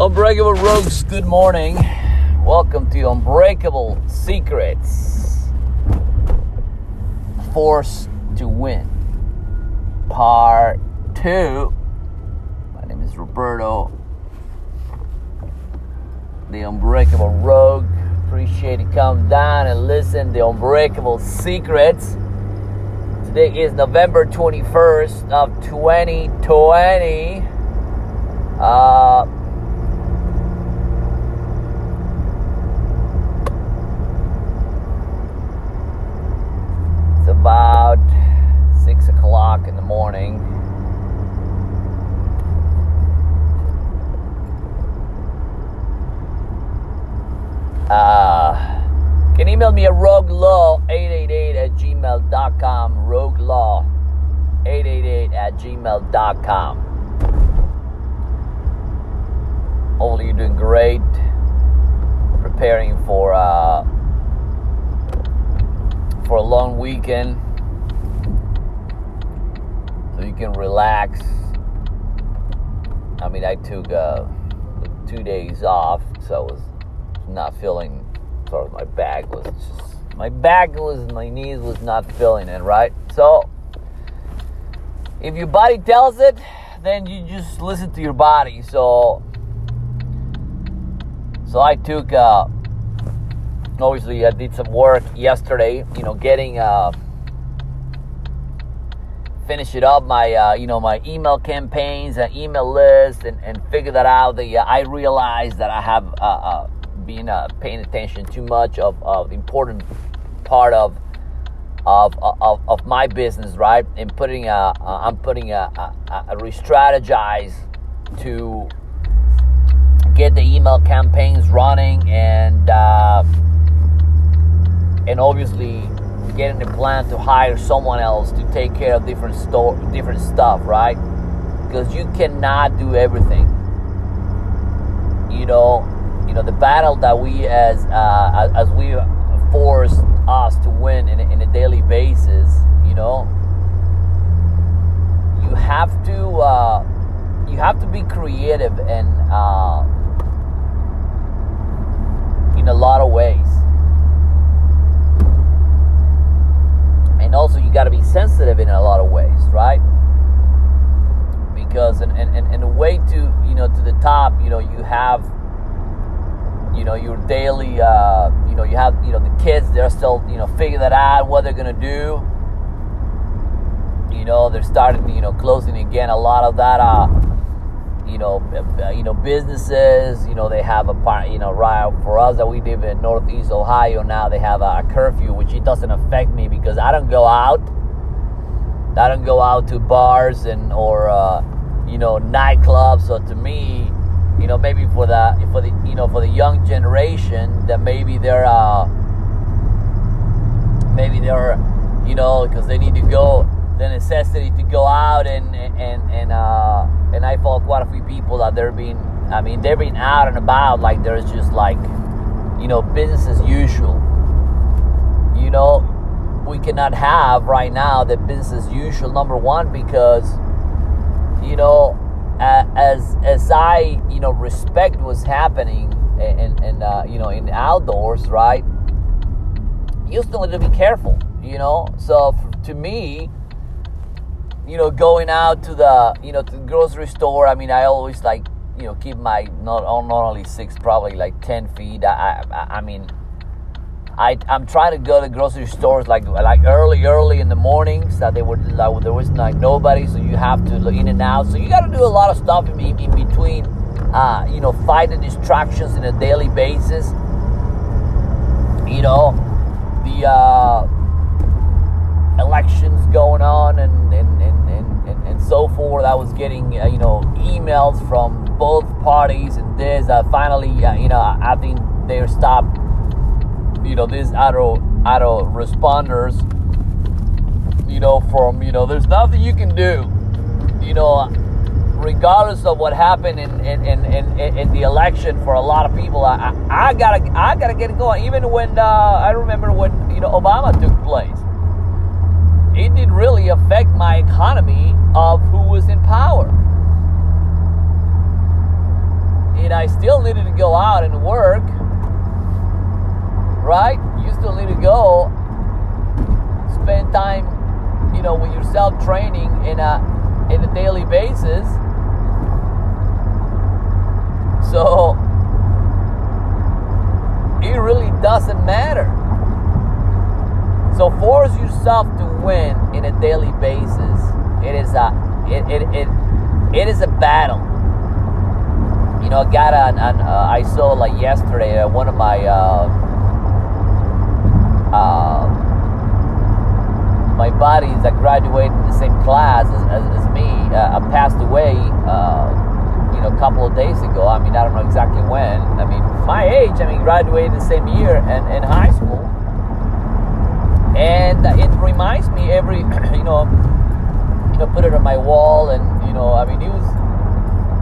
Unbreakable Rogues, good morning. Welcome to Unbreakable Secrets. Force to Win, Part 2. My name is Roberto, the Unbreakable Rogue. Appreciate you come down and listen to Unbreakable Secrets. Today is November 21st of 2020. Uh, it's about six o'clock in the morning. Uh, can email me at roguelaw888 at gmail.com. Roguelaw888 at gmail.com. Hopefully, you're doing great. Preparing for uh, for a long weekend, so you can relax. I mean, I took uh, two days off, so I was Sort of my back was just my back was my knees was not feeling it right. So if your body tells it, then you just listen to your body. So so I took, uh, obviously, I did some work yesterday, you know, getting, uh, finish it up my, uh, you know, my email campaigns and email list and, and figure that out. The, uh, I realized that I have uh, uh, uh, paying attention too much of, the important part of, of, of, of my business, right? And putting, a, uh, I'm putting a, a, a re-strategize to get the email campaigns running and uh, and obviously getting a plan to hire someone else to take care of different store different stuff right because you cannot do everything you know you know the battle that we as uh, as we force us to win in a, in a daily basis you know you have to uh, you have to be creative and uh, in a lot of ways. And also, you got to be sensitive in a lot of ways, right? Because, and, and, and a way to, you know, to the top, you know, you have, you know, your daily, uh, you know, you have, you know, the kids, they're still, you know, figuring that out, what they're to do. You know, they're starting, you know, closing again a lot of that, uh, you know, uh, you know, businesses, you know, they have a part, you know, right for us that we live in Northeast Ohio now, they have a curfew, which it doesn't affect me because I don't go out. I don't go out to bars and or uh, you know nightclubs. So to me, you know, maybe for the for the you know for the young generation that maybe they're uh, maybe they're you know because they need to go the necessity to go out and and and uh, and I follow quite a few people that they're being I mean they're being out and about like there's just like you know business as usual. You know, we cannot have right now the business as usual number one because you know as as I you know respect what's happening and and uh, you know in the outdoors right you still need to be careful you know so to me you know, going out to the, you know, to the grocery store. I mean, I always like, you know, keep my not not only six, probably like ten feet. I, I, I mean, I I'm trying to go to grocery stores like like early, early in the mornings that they like there was like nobody, so you have to in and out. So you got to do a lot of stuff in, in between, uh, you know, fighting distractions in a daily basis. You know, the. Uh, elections going on and and, and, and, and so forth. I was getting uh, you know emails from both parties and this. Uh, finally, uh, you know, I think they're stopped. You know, these auto auto responders. You know, from you know, there's nothing you can do. You know, regardless of what happened in in, in, in, in the election for a lot of people, I, I, I gotta I gotta get it going. Even when uh, I remember when you know Obama took place it didn't really affect my economy of who was in power. and I still needed to go out and work, right? You still need to go spend time, you know, with yourself training in a in a daily basis. So it really doesn't matter. So force yourself to win in a daily basis. It is a it it it, it is a battle. You know, I got on, on uh, I saw like yesterday uh, one of my uh, uh, my buddies that graduated in the same class as, as, as me uh, passed away. Uh, you know, a couple of days ago. I mean, I don't know exactly when. I mean, my age. I mean, graduated the same year and in high school, and it reminds me every, you know, you know, put it on my wall, and you know, I mean, he was.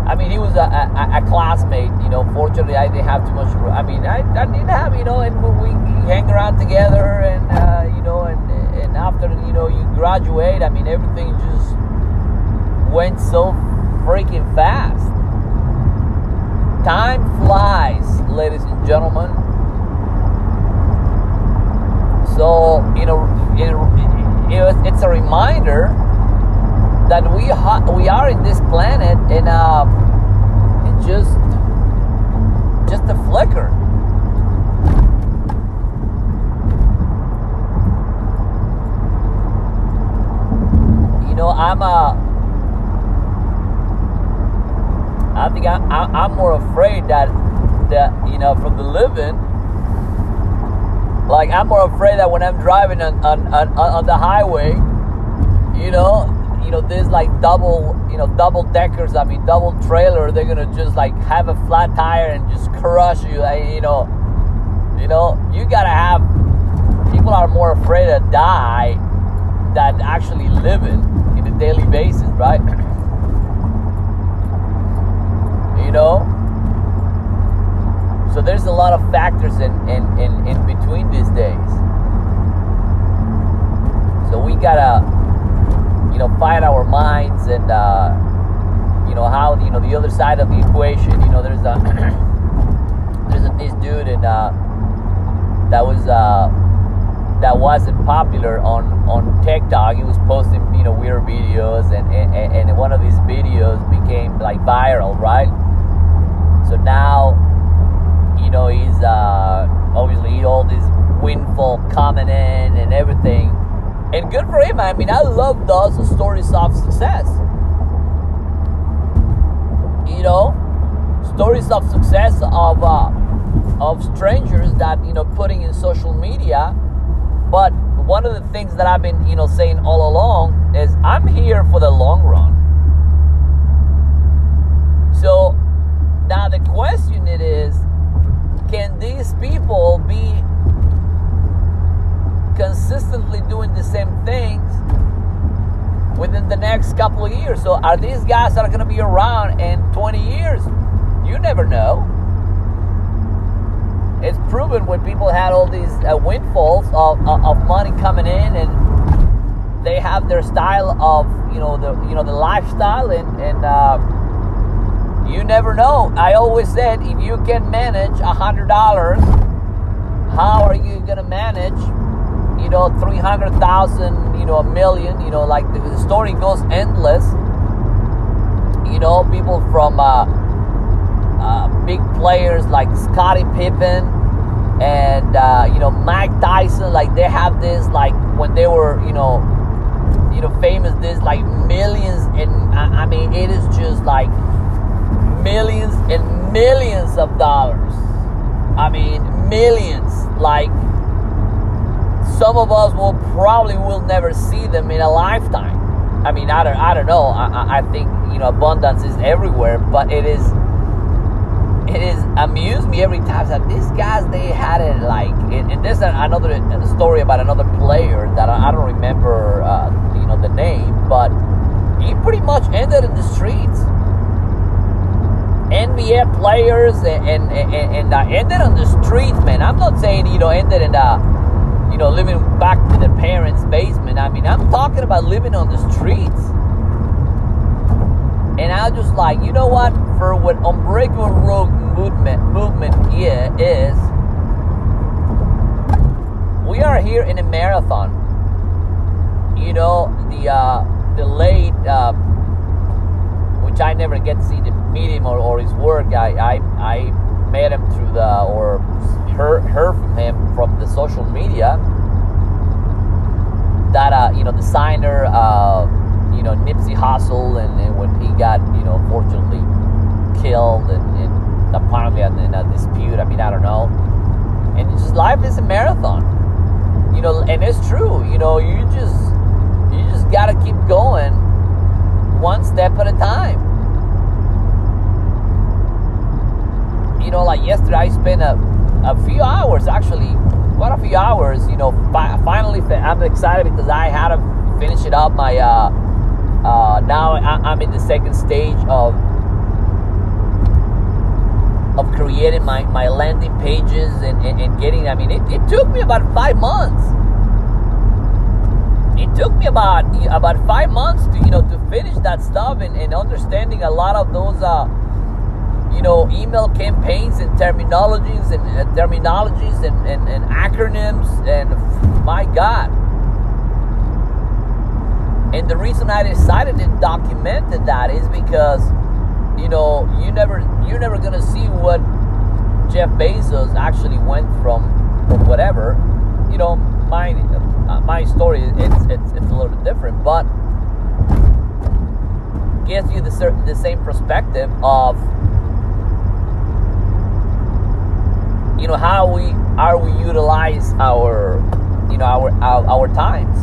I mean, he was a, a, a classmate. You know, fortunately, I didn't have too much. I mean, I, I didn't have, you know, and we hang around together, and uh, you know, and and after you know you graduate, I mean, everything just went so freaking fast. Time flies, ladies and gentlemen. So, you know, it, it's a reminder that we ha- we are in this planet in a in just just a flicker. You know, I'm a I think I, I, am more afraid that that you know from the living. Like I'm more afraid that when I'm driving on on, on, on the highway, you know, you know, there's like double, you know, double deckers. I mean, double trailer. They're gonna just like have a flat tire and just crush you. Eh, you know, you know, you gotta have. People are more afraid to die than actually living in a daily basis, right? you know so there's a lot of factors in in, in, in between these days so we gotta you know fight our minds and uh, you know how you know the other side of the equation you know there's a there's a, this dude and uh, that was uh, that wasn't popular on on TikTok. He was posting you know weird videos, and and, and one of his videos became like viral, right? So now, you know, he's uh, obviously all this windfall coming in and everything. And good for him. I mean, I love those stories of success. You know, stories of success of uh, of strangers that you know putting in social media. But one of the things that I've been you know saying all along is I'm here for the long run. So now the question it is, can these people be consistently doing the same things within the next couple of years? So are these guys that are going to be around in 20 years? You never know. It's proven when people had all these uh, windfalls of, of money coming in and they have their style of you know the you know the lifestyle and and uh, you never know. I always said if you can manage a hundred dollars, how are you gonna manage, you know, three hundred thousand, you know, a million, you know, like the, the story goes endless. You know, people from uh, uh, big players like Scottie Pippen and uh, you know Mike Tyson, like they have this like when they were, you know, you know, famous. This like millions, and I, I mean, it is just like millions and millions of dollars. I mean, millions. Like, some of us will probably will never see them in a lifetime. I mean, I don't, I don't know. I, I think you know abundance is everywhere, but it is, it is amused me every time that these guys they had it like. And, and there's another story about another player that I, I don't remember, uh, you know, the name, but he pretty much ended in the streets NBA players and and and, and uh, ended on the streets, man. I'm not saying you know ended in uh you know, living back in their parents' basement. I mean, I'm talking about living on the streets. And I was just like, you know what? For what Unbreakable Rogue movement movement yeah, is, we are here in a marathon. You know, the uh, the late, uh, which I never get to see the meet him or, or his work. I, I I met him through the or heard heard from him from the social media. That uh, you know, designer, uh, you know, Nipsey Hussle, and, and when he got you know, fortunately killed and, and apparently in a dispute. I mean, I don't know. And just life is a marathon, you know, and it's true. You know, you just you just gotta keep going, one step at a time. You know, like yesterday, I spent a a few hours actually, quite a few hours. You know, fi- finally, I'm excited because I had to finish it up. My uh, uh, now I, I'm in the second stage of of creating my, my landing pages and, and, and getting, I mean, it, it took me about five months. It took me about about five months to you know to finish that stuff and, and understanding a lot of those uh, you know email campaigns and terminologies and uh, terminologies and, and, and acronyms and my god and the reason I decided to document that is because you know, you never you're never gonna see what Jeff Bezos actually went from from whatever. You know, my uh, my story it's, it's it's a little bit different, but gives you the the same perspective of you know how we are we utilize our you know our our, our times.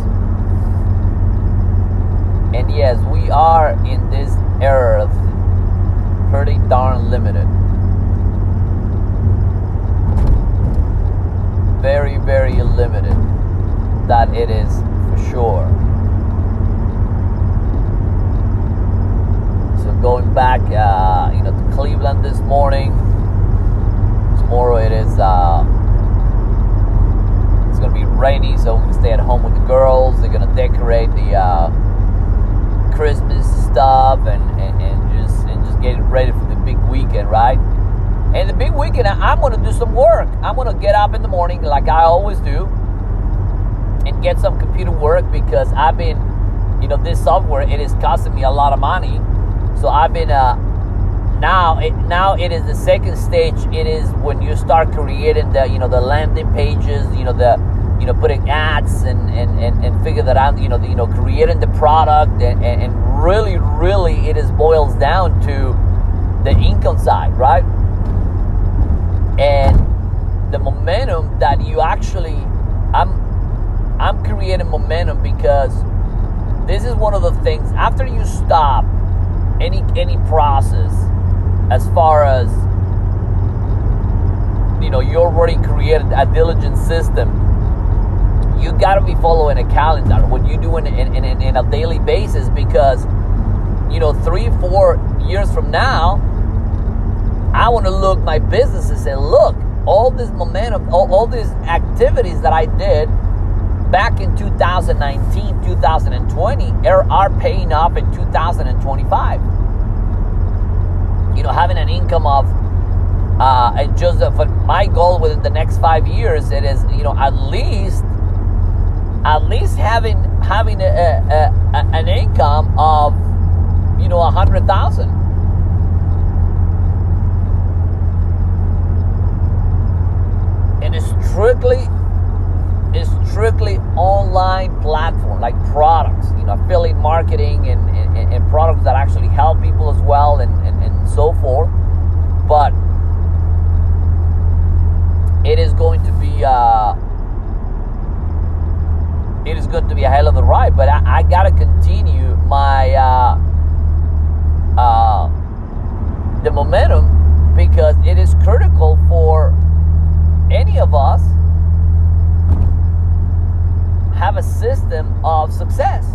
And yes, we are in this of pretty darn limited. Very, very limited. That it is for sure. So going back, uh, you know, to Cleveland this morning. Tomorrow it is. Uh, it's gonna be rainy, so we can stay at home with the girls. They're gonna decorate the uh, Christmas stuff and, and, and just and just getting ready for the big weekend, right? And the big weekend, I'm to do some work. I'm to get up in the morning like I always do and get some computer work because I've been, you know, this software, it is costing me a lot of money. So I've been, uh, now it, now it is the second stage. It is when you start creating the, you know, the landing pages, you know, the, you know, putting ads and, and, and, and figure that out, you know, the, you know, creating the product and, and, and really, really it is boils down to the income side, right? And the momentum that you actually I'm I'm creating momentum because this is one of the things after you stop any any process as far as you know you already created a diligent system you got to be following a calendar what you do in, in, in, in a daily basis because you know three four years from now I want to look my business and say, look, all this momentum, all, all these activities that I did back in 2019, 2020 are, are paying off in 2025. You know, having an income of uh, and just for my goal within the next five years, it is you know at least at least having having a, a, a, an income of you know a hundred thousand. And it's strictly it's strictly online platform like products you know affiliate marketing and products that actually help people as well and, and, and so forth but it is going to be uh, it is going to be a hell of a ride but i, I gotta continue my uh, uh, the momentum because it is critical for any of us have a system of success.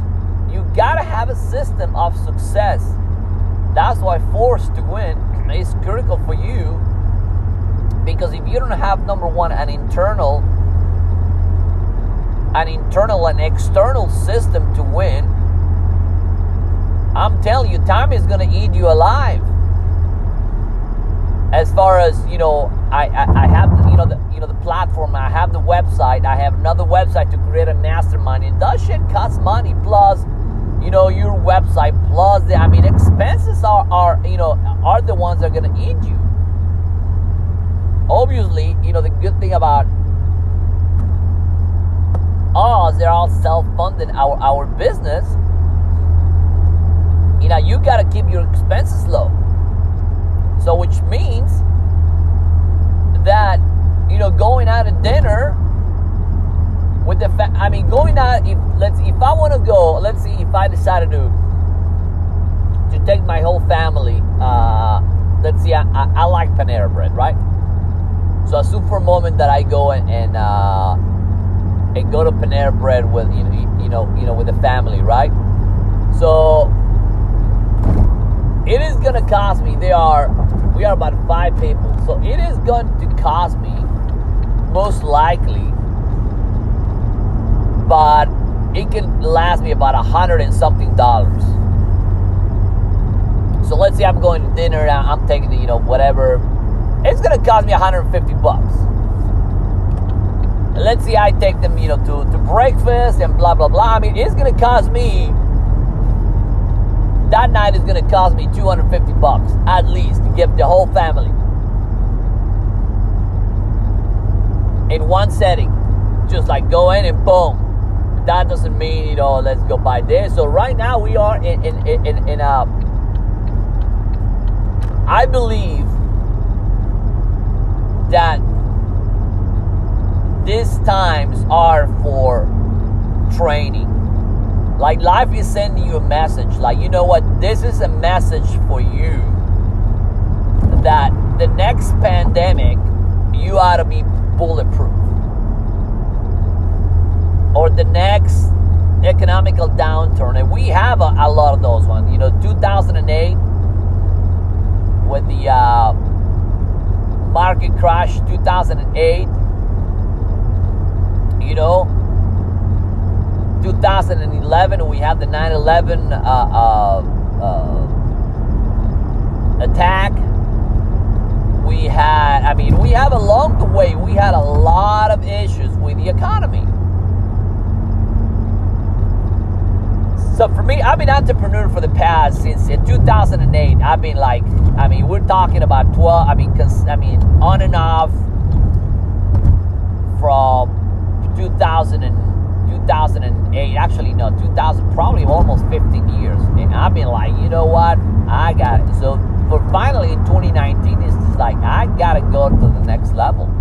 You gotta have a system of success. That's why force to win is critical for you because if you don't have number one an internal an internal and external system to win i'm telling you time is going to eat you alive as far as you know, I, I, I have you know the you know the platform. I have the website. I have another website to create a mastermind. And that shit costs money. Plus, you know your website. Plus, the I mean expenses are are you know are the ones that are gonna eat you. Obviously, you know the good thing about us, they're all self-funding our our business. You know you gotta keep your expenses low. So, which means that, you know, going out to dinner the fa- I mean, going out, if, let's, if I want to go, let's see, if I decided to, to take my whole family, uh, let's see, I, I, I like Panera Bread, right? So assume for a moment that I go and, and, uh, and go to Panera Bread with, you know, you know, you know, with the family, right? So, it is to cost me, they are, we are about five people. So it is going to cost me, most likely, but it can last me about a hundred and something dollars. So let's say I'm going to dinner and I'm taking, you know, whatever. It's to cost me 150 bucks. And let's say I take them, you know, to, to breakfast and blah, blah, blah. I mean, it's to cost me that night is to cost me 250 bucks at least to give the whole family in one setting just like go in and boom that doesn't mean you know let's go buy this so right now we are in in in, in a uh, i believe that these times are for training like life is sending you a message. Like, you know what? This is a message for you that the next pandemic, you ought to be bulletproof. The next economical downturn. And we have a, a lot of those ones. You know, 2008, with the uh, market crash, 2008, you know, 2011 we had the 9/11 uh, uh, uh, attack. We had, I mean, we have along the way we had a lot of issues with the economy. So for me, I've been entrepreneur for the past since in 2008. I've been like, I mean, we're talking about 12. I mean, cons, I mean, on and off from 2000 and 2008, actually no, 2000, probably almost 15 years. And I've been like, you know what? I got it. So for finally in 2019, it's just like I gotta go to the next level.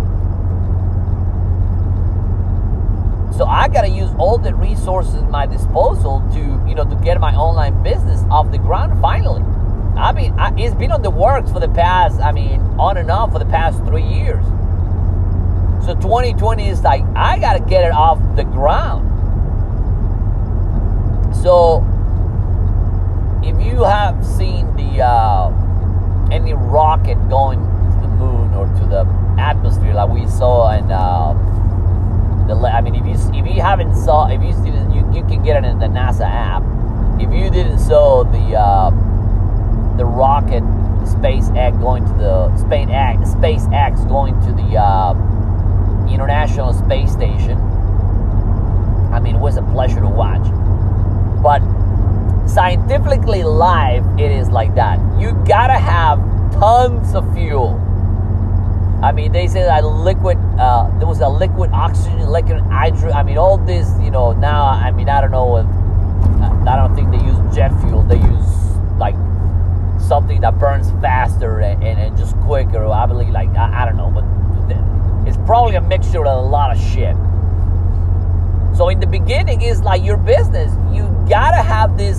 So I gotta use all the resources at my disposal to, you know, to get my online business off the ground finally. I mean, I, it's been on the works for the past, I mean, on and on for the past three years. So 2020 is like, I gotta get it off the ground. So, if you have seen the uh, any rocket going to the moon or to the atmosphere like we saw in uh, the, I mean, if you if you haven't saw, if you didn't, you, you can get it in the NASA app. If you didn't saw the uh, the rocket SpaceX going to the SpaceX SpaceX going to the uh, International Space Station. I mean, it was a pleasure to watch. But scientifically live, it is like that. You gotta have tons of fuel. I mean, they say that liquid, uh, there was a liquid oxygen, liquid hydrogen. I mean, all this, you know, now, I mean, I don't know if, I don't think they use jet fuel. They use like something that burns faster and, and, and just quicker. I believe, like, I, I don't know, but it's probably a mixture of a lot of shit. So in the beginning, it's like your business. You gotta have this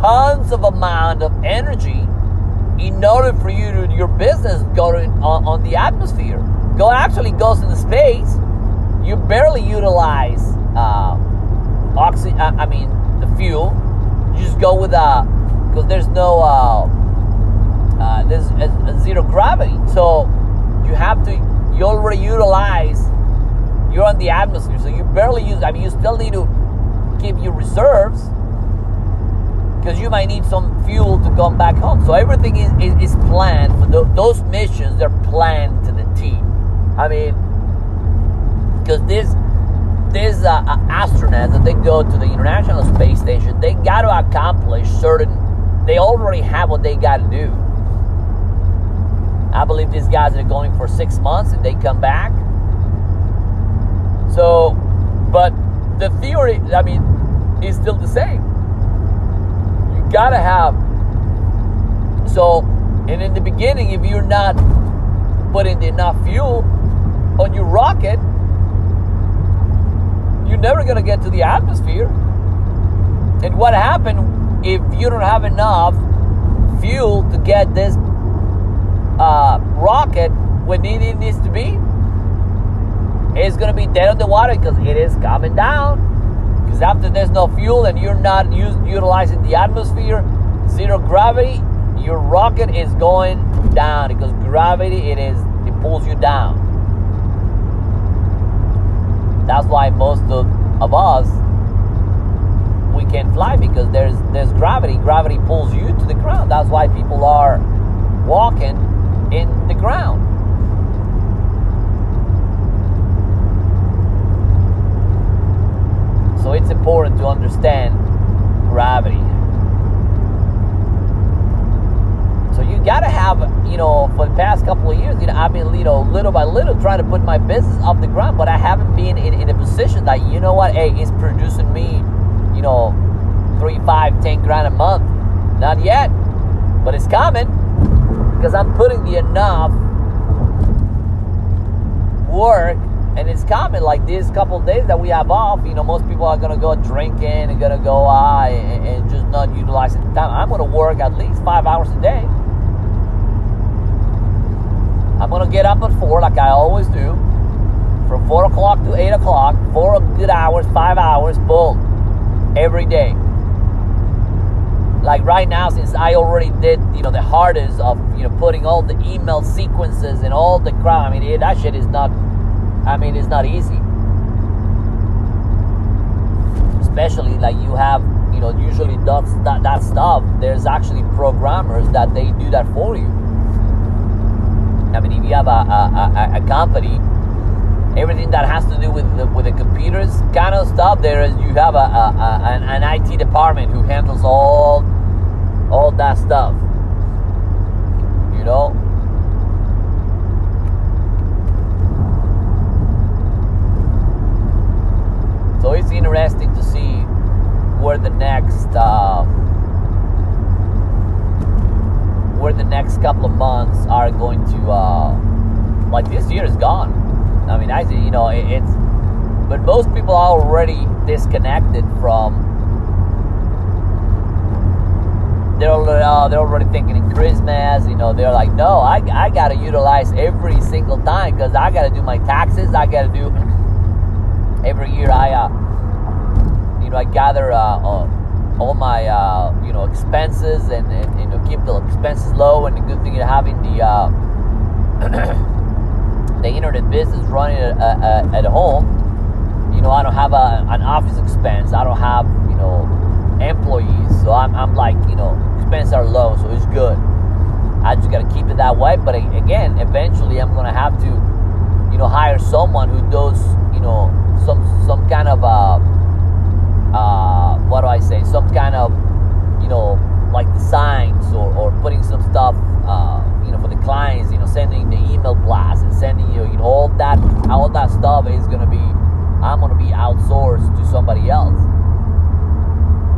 tons of amount of energy in order for you to your business go to, on, on the atmosphere. Go actually goes into space. You barely utilize uh, oxy. Uh, I mean the fuel. You just go with a uh, because there's no uh, uh, there's a, a zero gravity. So you have to you already utilize you're on the atmosphere, so you barely use. I mean, you still need to keep your reserves, because you might need some fuel to come back home. So everything is, is, is planned for the, those missions. They're planned to the T. I mean, because this these uh, astronauts that they go to the International Space Station, they got to accomplish certain. They already have what they got to do. I believe these guys are going for six months and they come back. So, but the theory, I mean, is still the same. You gotta have. So, and in the beginning, if you're not putting enough fuel on your rocket, you're never going to get to the atmosphere. And what happened if you don't have enough fuel to get this uh, rocket when it needs to be? It's going to be dead on the water because it is coming down. Because after there's no fuel and you're not use, utilizing the atmosphere, zero gravity, your rocket is going down because gravity it is it pulls you down. That's why most of, of us we can't fly because there's there's gravity. Gravity pulls you to the ground. That's why people are walking in the ground. So it's important to understand gravity. So you gotta have, you know, for the past couple of years, you know, I've been, you know, little by little trying to put my business off the ground, but I haven't been in, in a position that, you know what, hey, it's producing me, you know, three, five, ten grand a month. Not yet, but it's coming because I'm putting the enough work and it's coming like these couple days that we have off you know most people are gonna go drinking and gonna go uh, and, and just not utilizing the time i'm gonna work at least five hours a day I'm gonna get up at four like I always do. From four o'clock to eight o'clock, four good hours, five hours, boom, every day. Like right now, since I already did, you know, the hardest of, you know, putting all the email sequences and all the crap. I mean, it, that shit is not. I mean, it's not easy. Especially like you have, you know, usually that, that, that stuff. There's actually programmers that they do that for you I mean, if you have a, a, a, a company, everything that has to do with the, with the computers kind of stuff, there is you have a, a, an, an IT department who handles all that stuff. You know. So it's interesting to see where the next. Uh, where the next couple of months are going to uh, like this year is gone i mean i you know it, it's but most people are already disconnected from they're uh, they're already thinking in Christmas. You know, they're like, no, I, I got to utilize every single time because I got to do my taxes. I got to do every year. I uh, you know I gather uh, uh all my uh, you know expenses and, and, you know keep the expenses low. And the good thing is having the uh, the internet business running at, at, at, home. You know, I don't have a, an office expense. I don't have you know employees, so I'm, I'm like you know expenses are low, so it's good. I just got to keep it that way. But again, eventually, I'm gonna have to you know hire someone who does you know some some kind of uh, uh, what do I say, some kind of, you know, like designs or, or putting some stuff, uh, you know, for the clients, you know, sending the email blast and sending you, you know, all that, all that stuff is gonna be, I'm gonna be outsourced to somebody else.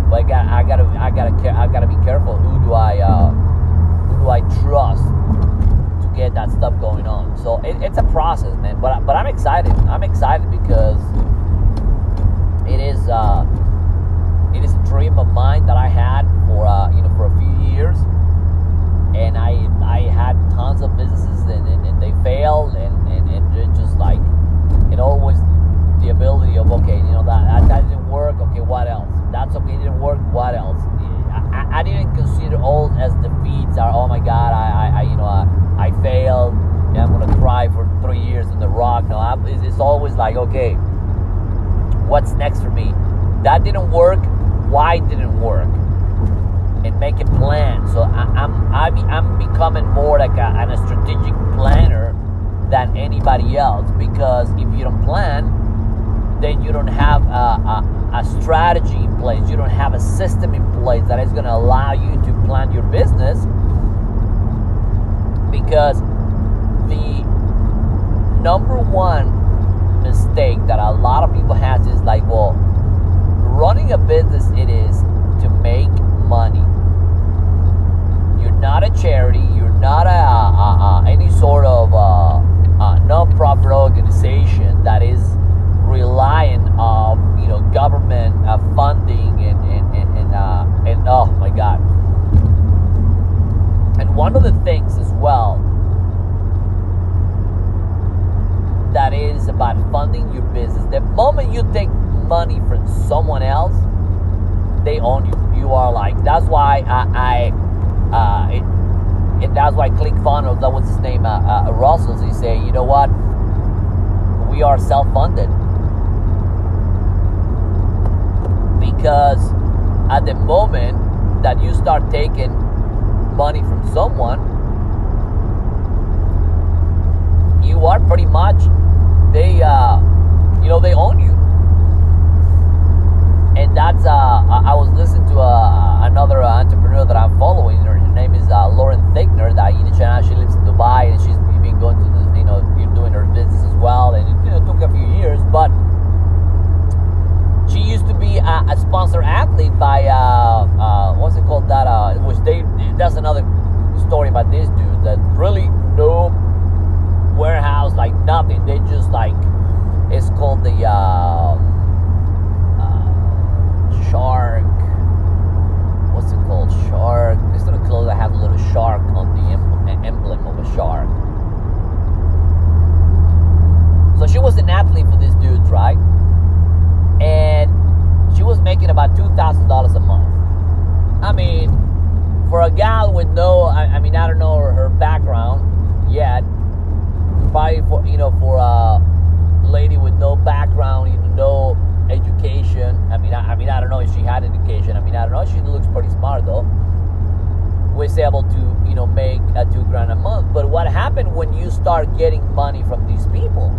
But I got, I gotta, I gotta, I gotta be careful. Who do I, uh, who do I trust to get that stuff going on? So it, it's a process, man. But, but I'm excited. I'm excited because it is. Uh, it is a dream of mine that I had for uh, you know for a few years, and I I had tons of businesses and, and, and they failed and, and, and just like it always the ability of okay you know that, that, didn't work okay what else that's okay didn't work what else I, I, didn't consider all as defeats are. oh my god I, I, I you know I, I failed Yeah, I'm gonna cry for three years in the rock no I, it's, it's always like okay what's next for me that didn't work why didn't work. and make a plan. So I, I'm I be, I'm becoming more like a, a strategic planner than anybody else because if you don't plan, then you don't have a, a, a strategy in place. You don't have a system in place that is going to allow you to plan your business because the number one mistake that a lot of people has is like, well, running a business it is to make money. You're not a charity. You're not a, a, a any sort of uh, non-profit organization that is relying on you know government uh, funding and and and, and, uh, and oh my god. And one of the things as well that is about funding your business. The moment you take money from someone else, they own you. You are like that's why I, I uh, it, and that's why ClickFunnels, that was his name, uh, uh, Russell, he say, you know what, we are self-funded because at the moment that you start taking money from someone, you are pretty much they uh, you know they own you and that's uh, I was listening to uh, another entrepreneur that I'm following. Her, name is uh, Lauren Tickner. That she lives in Dubai and she's been going to the, you know doing her business as well. And it you know, took a few years, but she used to be a, sponsor athlete by uh, what's it called that? Uh, which they that's another story about this dude that really no warehouse, like nothing. They just like it's called the uh, uh, shark. What's it called? Shark. It's gonna clothes that have a little shark on the emblem of a shark. So she was an athlete for this dude, right? And she was making about two thousand dollars a month. I mean, for a gal with no, I, I mean, I don't know her, her background yet, probably for you know for a lady with no background, you know, no education. I mean, I, I, mean, I don't know if she had education. I mean, I don't know. She looks pretty smart though. Was able to you know make a two grand a month. But what happened when you start getting money from these people?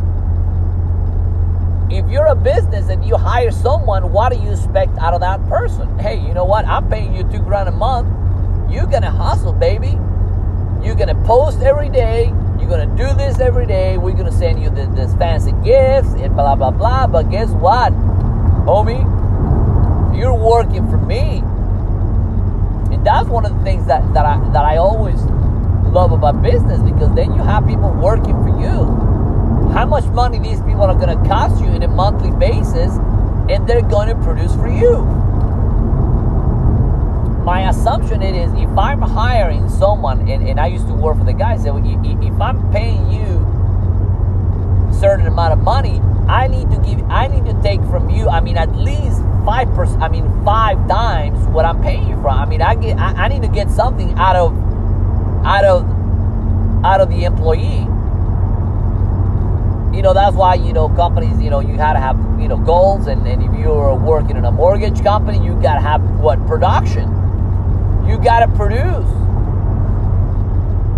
If you're a business and you hire someone, what do you expect out of that person? Hey, you know what? I'm paying you two grand a month. You're gonna hustle, baby. You're gonna post every day you're gonna do this every day. We're gonna send you this, this fancy gifts and blah blah blah. But guess what, homie? You're working for me, and that's one of the things that that I that I always love about business because then you have people working for you. How much money these people are gonna cost you in a monthly basis, and they're gonna produce for you my assumption it is if I'm hiring someone, and, and I used to work for the guy, so if I'm paying you a certain amount of money, I need to give, I need to take from you. I mean, at least five percent. I mean, five times what I'm paying you from. I mean, I get, I, I need to get something out of, out of, out of the employee you know that's why you know companies you know you gotta have you know goals and, and if you're working in a mortgage company you gotta have what production you got to produce.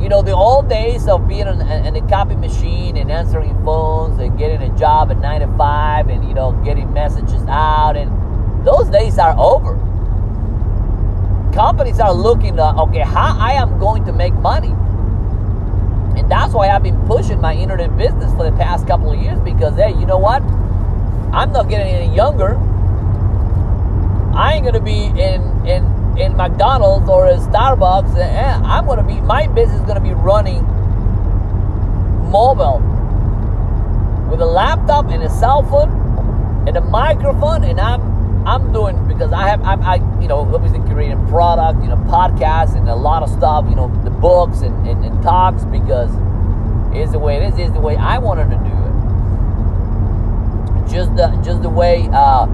You know, the old days of being in, in a copy machine and answering phones and getting a job at 9 to 5 and, you know, getting messages out, and those days are over. Companies are looking at, okay, how I am going to make money. And that's why I've been pushing my internet business for the past couple of years because, hey, you know what? I'm not getting any younger. I ain't gonna be in in in McDonald's or a Starbucks, eh, I'm gonna be my business is gonna be running mobile with a laptop and a cell phone and a microphone, and I'm I'm doing because I have I'm, I you know obviously creating product, you know podcasts and a lot of stuff, you know the books and, and, and talks because it's the way it is, is the way I wanted to do it. Just the just the way. Uh,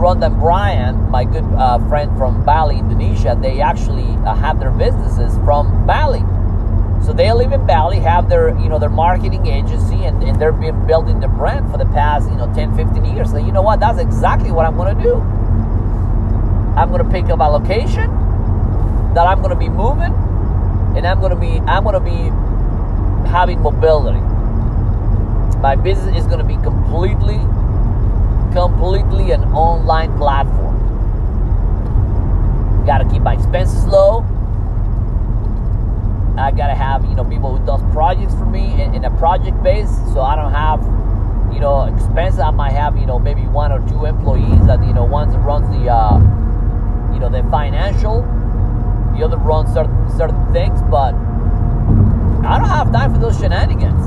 Rhonda and Brian, my good uh, friend from Bali, Indonesia, they actually uh, have their businesses from Bali. So they live in Bali, have their you know their marketing agency, and, and they've been building the brand for the past you know 10, 15 years. So you know what? That's exactly what I'm going to do. I'm going to pick up a location. that I'm going to be moving and I'm going to be I'm going to be having mobility. My business is going to be completely completely an online platform. Got to keep my expenses low. I got to have, you know, people who does projects for me in, in a project base so I don't have you know, expenses. I might have, you know, maybe one or two employees that, you know, one runs the, uh, you know, the financial, the other runs certain, certain things, but I don't have time for those shenanigans.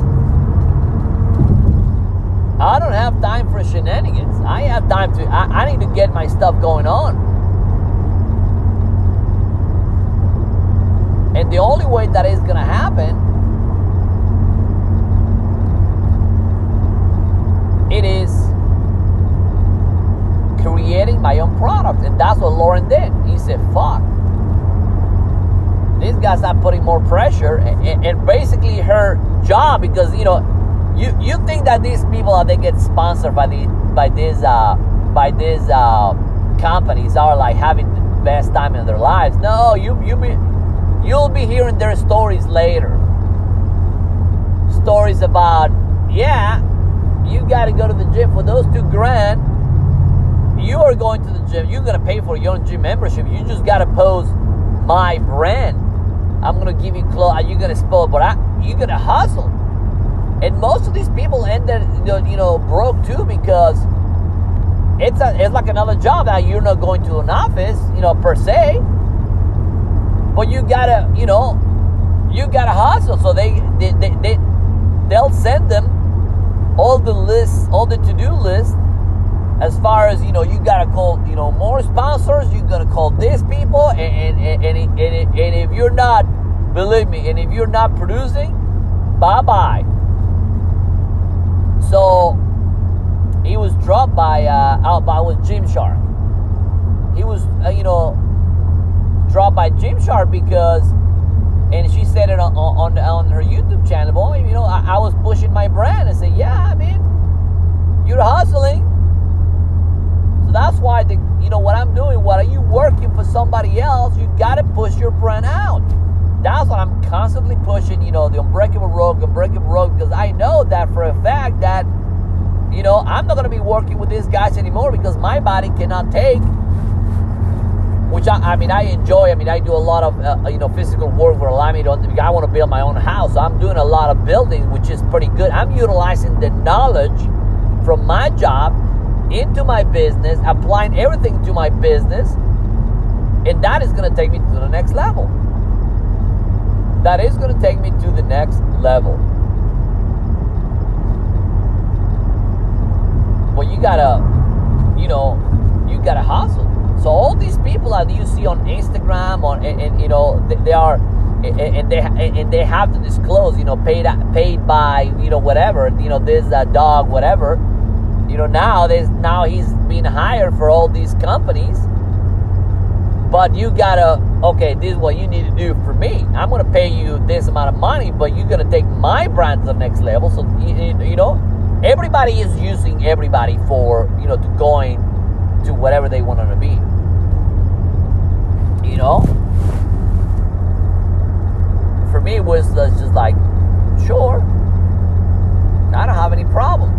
I don't have time for shenanigans. I have time to, I, I need to get my stuff going on. And the only way that is going to happen it is creating my own product. And that's what Lauren did. He said, fuck. This guy's not putting more pressure. And, and basically her job, because, you know, you, you think that these people, that they get sponsored by the by this uh, by these uh, companies are like having the best time in their lives. No, you you be you'll be hearing their stories later. Stories about yeah, you got to go to the gym for those two grand. You are going to the gym. You're going to pay for your own gym membership. You just got to post my brand. I'm going to give you clothes. You're going to spoil, but I, you're going to hustle. And most of these people ended, you know, broke too because it's a, it's like another job. Now you're not going to an office, you know, per se, but you gotta, you know, you gotta hustle. So they they they, they they'll send them all the lists, all the to-do list, as far as you know, you gotta call you know more sponsors. You gotta call these people, and and, and, and, and if you're not, believe me, and if you're not producing, bye bye. So he was dropped by uh, out by was Gymshark He was uh, you know dropped by Jim Gymshark because and she said it on on, on her YouTube channel. Boy, you know, I, I was pushing my brand and said, yeah, I mean, you're hustling. So that's why the you know what I'm doing. What are you working for somebody else? You got to push your brand out. That's what I'm constantly pushing. You know, the Unbreakable Rogue, Unbreakable Rogue, because I know that for a fact that you know I'm not to be working with these guys anymore because my body cannot take which I, I, mean I enjoy. I mean I do a lot of uh, you know physical work where allow me to. I want to build my own house. So I'm doing a lot of building, which is pretty good. I'm utilizing the knowledge from my job into my business, applying everything to my business, and that is going to take me to the next level. That is going to take me to the next level. Well, you gotta, you know, you gotta hustle so all these people that you see on Instagram, on and, and you know they, they are, and they and they have to disclose, you know, paid paid by you know whatever, you know this uh, dog whatever, you know now there's now he's being hired for all these companies. But you gotta okay, this is what you need to do for me. I'm gonna pay you this amount of money, but you're gonna take my brand to the next level. So you, you know, everybody is using everybody for you know to going to whatever they want to be. You know? For me, it was just like, sure, I don't have any problem.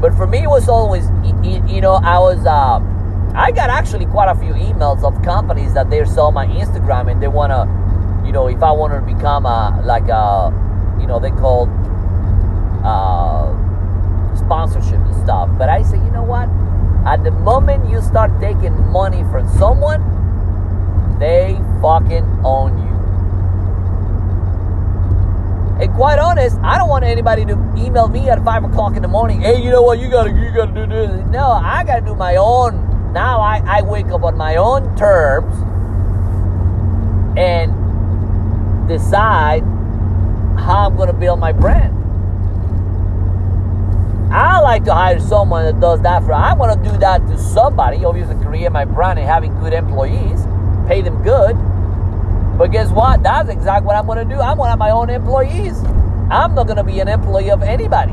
But for me, it was always, you know, I was, uh, I got actually quite a few emails of companies that they saw my Instagram and they want to, you know, if I want to become a, like a, you know, they call uh, sponsorship and stuff. But I say, you know what? At the moment you start taking money from someone, they fucking own you. And quite honest, I don't want anybody to email me at five o'clock in the morning. Hey, you know what? You gotta, you gotta do this. No, I gotta do my own. Now I, I wake up on my own terms and decide how I'm gonna build my brand. I like to hire someone that does that for. I want to do that to somebody. Obviously, create my brand and having good employees, pay them good. But guess what? That's exactly what I'm going to do. I'm going to have my own employees. I'm not going to be an employee of anybody.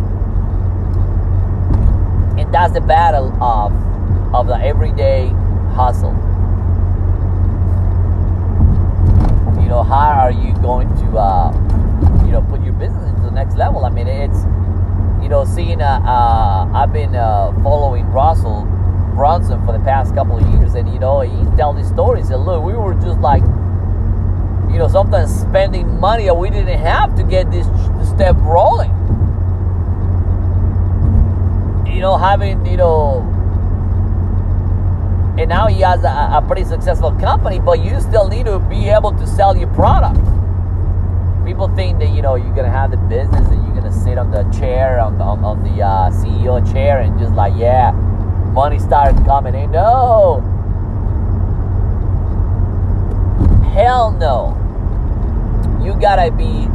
And that's the battle of of the everyday hustle. you know, how are you going to, uh, you know, put your business into the next level? I mean, it's, you know, seeing, uh, uh, I've been uh, following Russell Brunson for the past couple of years, and you know, he tells these stories. And look, we were just like, you know, sometimes spending money that we didn't have to get this step rolling. You know, having, you know, and now he has a, a, pretty successful company, but you still need to be able to sell your product. People think that you know you're gonna have the business and you're gonna sit on the chair on the, on the uh, CEO chair and just like yeah, money started coming in. No, hell no. You gotta be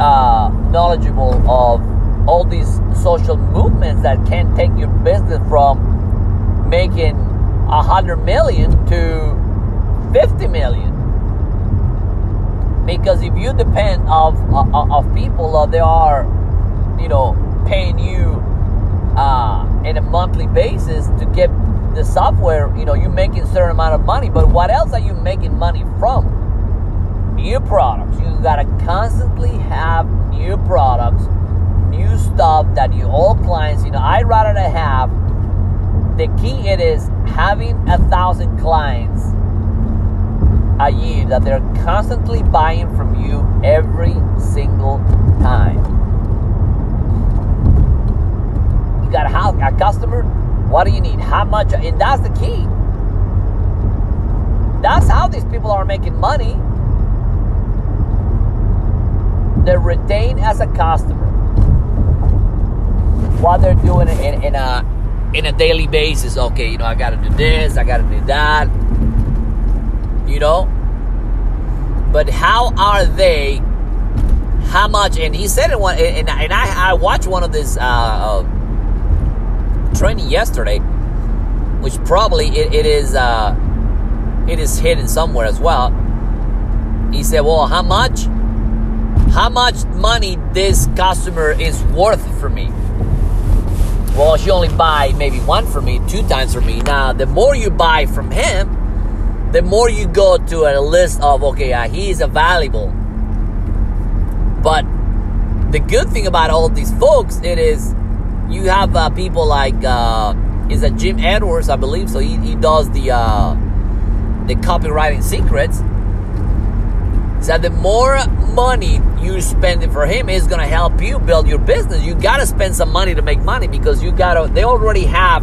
uh, knowledgeable of all these social movements that can take your business from making a hundred million to 50 million because if you depend of of, of people uh, they are you know paying you uh, in a monthly basis to get the software you know you're making a certain amount of money but what else are you making money from new products you gotta constantly have new products new stuff that you all clients you know i'd rather have the key it is having a thousand clients a year that they're constantly buying from you every single time. You got a, a customer, what do you need? How much? And that's the key. That's how these people are making money. They're retained as a customer while they're doing in, in a in a daily basis. Okay, you know, I got to do this, I got to do that. You know, but how are they? How much? And he said it one, and, and I, I watched one of this uh, uh, training yesterday, which probably it, it is uh, it is hidden somewhere as well. He said, "Well, how much? How much money this customer is worth for me?" well, she only buy maybe one for me, two times for me. Now, the more you buy from him, the more you go to a list of okay, uh, he is a valuable. But the good thing about all these folks, it is you have uh, people like uh, is a Jim Edwards, I believe. So he, he does the uh, the copywriting secrets that the more money you spend for him is to help you build your business. You got to spend some money to make money because you got to. They already have.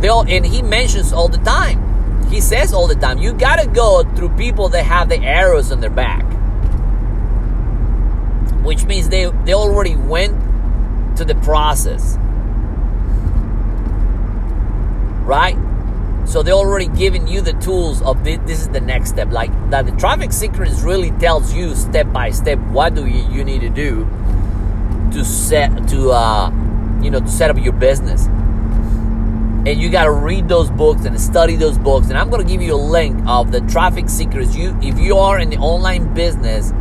They all, and he mentions all the time. He says all the time, you got to go through people that have the arrows on their back, which means they they already went to the process, right? So they're already giving you the tools of this, this is the next step. Like that the traffic secrets really tells you step by step what do you, you need to do to set to uh you know to set up your business. And you gotta read those books and study those books. And I'm gonna give you a link of the traffic secrets. You if you are in the online business,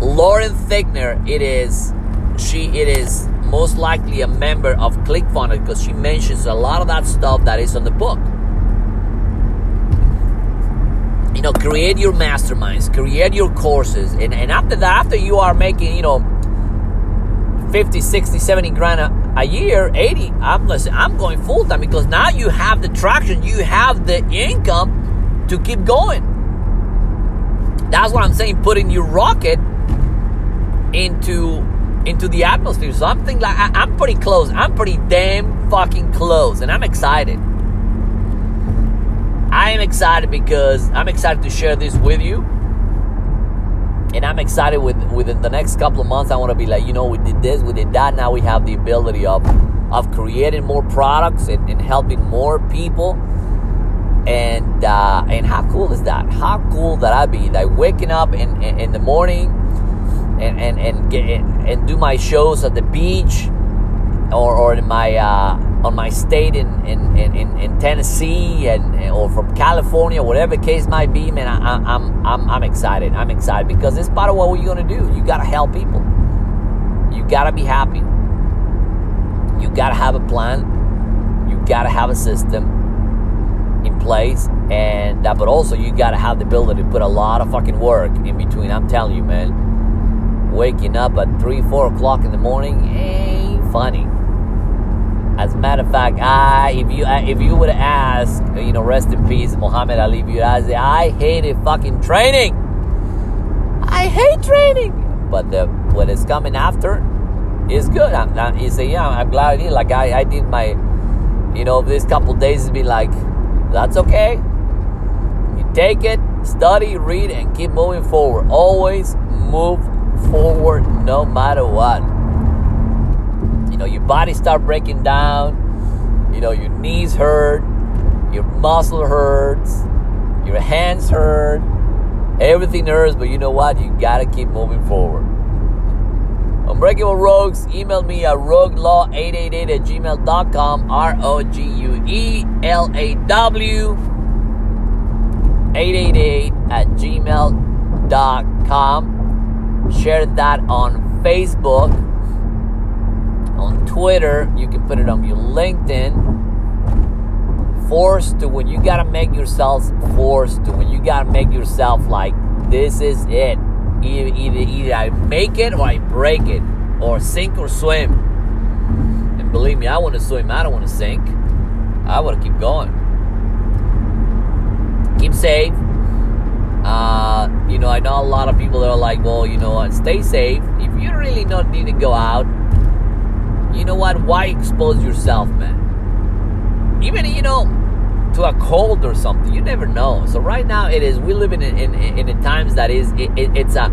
Lauren Tickner, it is she it is most likely a member of ClickFunnels because she mentions a lot of that stuff that is on the book. You know, create your masterminds, create your courses, and, and after that, after you are making, you know, 50, 60, 70 grand a, a year, 80, I'm listen, I'm going full time because now you have the traction, you have the income to keep going. That's what I'm saying, putting your rocket into into the atmosphere. So I'm thinking like I, am pretty close. I'm pretty damn fucking close, and I'm excited. I am excited because I'm excited to share this with you. And I'm excited with within the next couple of months. I want to be like, you know, we did this, we did that. Now we have the ability of of creating more products and, and helping more people. And uh, and how cool is that? How cool that I be like waking up in, in, in the morning and and and get and do my shows at the beach or or in my uh, on my state in in, in, in Tennessee and or from California, whatever case might be, man, I, I'm I'm I'm excited. I'm excited because it's part of what we're gonna do. You gotta help people. You gotta be happy. You gotta have a plan. You gotta have a system. in place, and that, but also you gotta have the ability to put a lot of fucking work in between. I'm telling you, man, waking up at three, four o'clock in the morning ain't funny. As a matter of fact, I if you uh, if you would ask, you know, rest in peace, Muhammad Ali, you ask, I hated fucking training. I hate training, but the what is coming after is good. I'm not. You say, yeah, I'm glad I did. Like I, I did my, you know, this couple days has been like, that's okay. You take it, study, read, and keep moving forward. Always move forward, no matter what. You know, your body start breaking down. You know, your knees hurt, your muscle hurts, your hands hurt, everything hurts. But you know what? You gotta keep moving forward. Unbreakable Rogues, email me at roguelaw888 at gmail.com. R O G U E L A W 888 at gmail.com. Share that on Facebook, on Twitter. You can put it on your LinkedIn. Forced to when you gotta make yourself forced to when you gotta make yourself like this is it Either, either, either I make it or I break it, or sink or swim. And believe me, I want to swim. I don't want to sink. I want to keep going. Keep safe. Uh, you know, I know a lot of people that are like, well, you know what, stay safe. If you really don't need to go out, you know what? Why expose yourself, man? Even, you know, to a cold or something. You never know. So right now it is. We live in in, in, in times that is it, it, it's a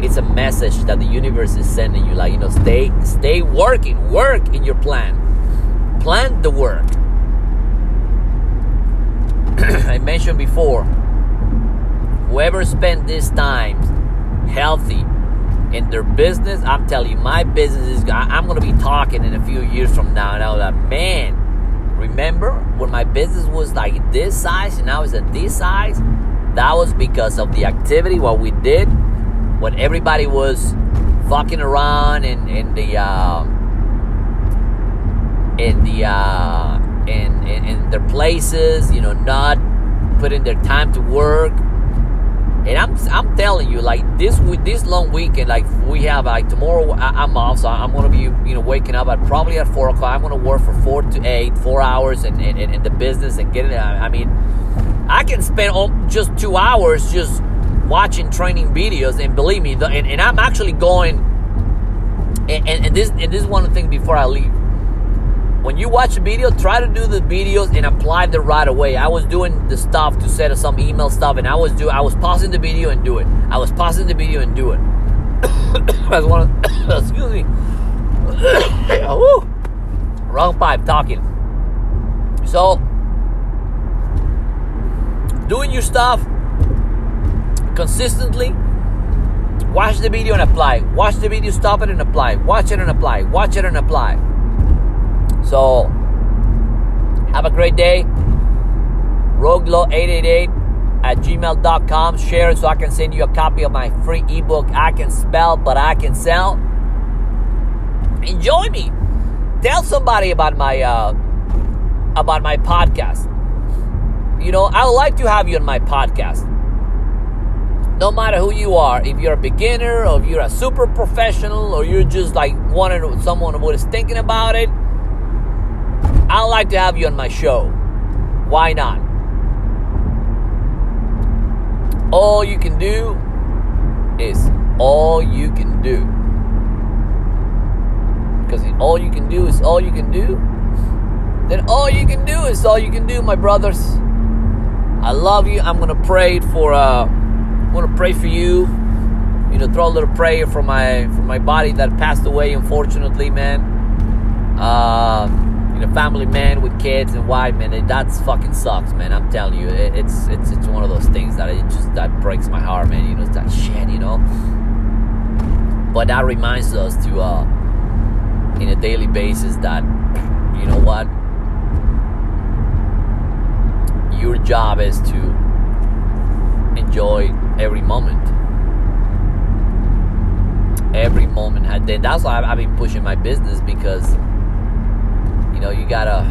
it's a message that the universe is sending you. Like you know, stay stay working, work in your plan, plan the work. I mentioned before. Whoever spent this time healthy in their business, I'm telling you, my business is. I'm going to be talking in a few years from now, and I'm like, man Remember when my business was like this size and now it's at this size? That was because of the activity, what we did when everybody was fucking around in, in the uh, in the uh, in, in in their places, you know, not putting their time to work, and I'm I'm telling you, like this this long weekend, like we have like tomorrow I'm off, so I'm gonna be you know waking up at probably at four o'clock. I'm gonna work for four to eight, four hours in in, in the business and getting. Uh, I mean, I can spend just two hours just watching training videos, and believe me, and, and I'm actually going. And, and, and this and this is one thing before I leave when you watch a video, try to do the videos and apply them right away. I was doing the stuff to set up some email stuff, and I was do I was pausing the video and do it. I was pausing the video and do it. I was one excuse me. Wrong pipe talking. So, doing your stuff consistently. Watch the video and apply. Watch the video, stop it and apply. Watch it and apply. Watch it and apply so, have a great day. Roguelaw888 at gmail.com. Share it so I can send you a copy of my free ebook, I Can Spell, But I Can Sell. Enjoy me. Tell somebody about my uh, about my podcast. You know, I would like to have you on my podcast. No matter who you are, if you're a beginner or if you're a super professional or you're just like wanting someone who is thinking about it, I'd like to have you on my show. Why not? All you can do is all you can do. Because all you can do is all you can do. Then all you can do is all you can do, my brothers. I love you. I'm gonna pray for uh I'm gonna pray for you. You know, throw a little prayer for my for my body that passed away, unfortunately, man. Uh you know, family man with kids and wife, man, it, that's fucking sucks, man. I'm telling you, it, it's it's it's one of those things that it just that breaks my heart, man. You know, that shit, you know. But that reminds us to, uh, in a daily basis, that you know what, your job is to enjoy every moment. Every moment. That's why I've been pushing my business because you know you gotta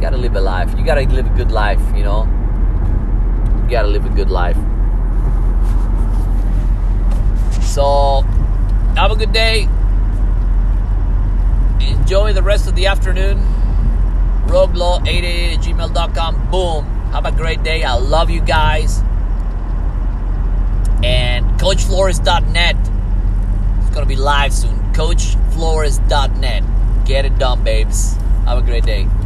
gotta live a life you gotta live a good life you know You gotta live a good life. So, have a good day. Enjoy the rest of the afternoon. Roguelaw888 at gmail.com. Boom. Have a great day. I love you guys. And CoachFlores.net. It's going to be live soon. CoachFlores.net. Get it done, babes. Have a great day.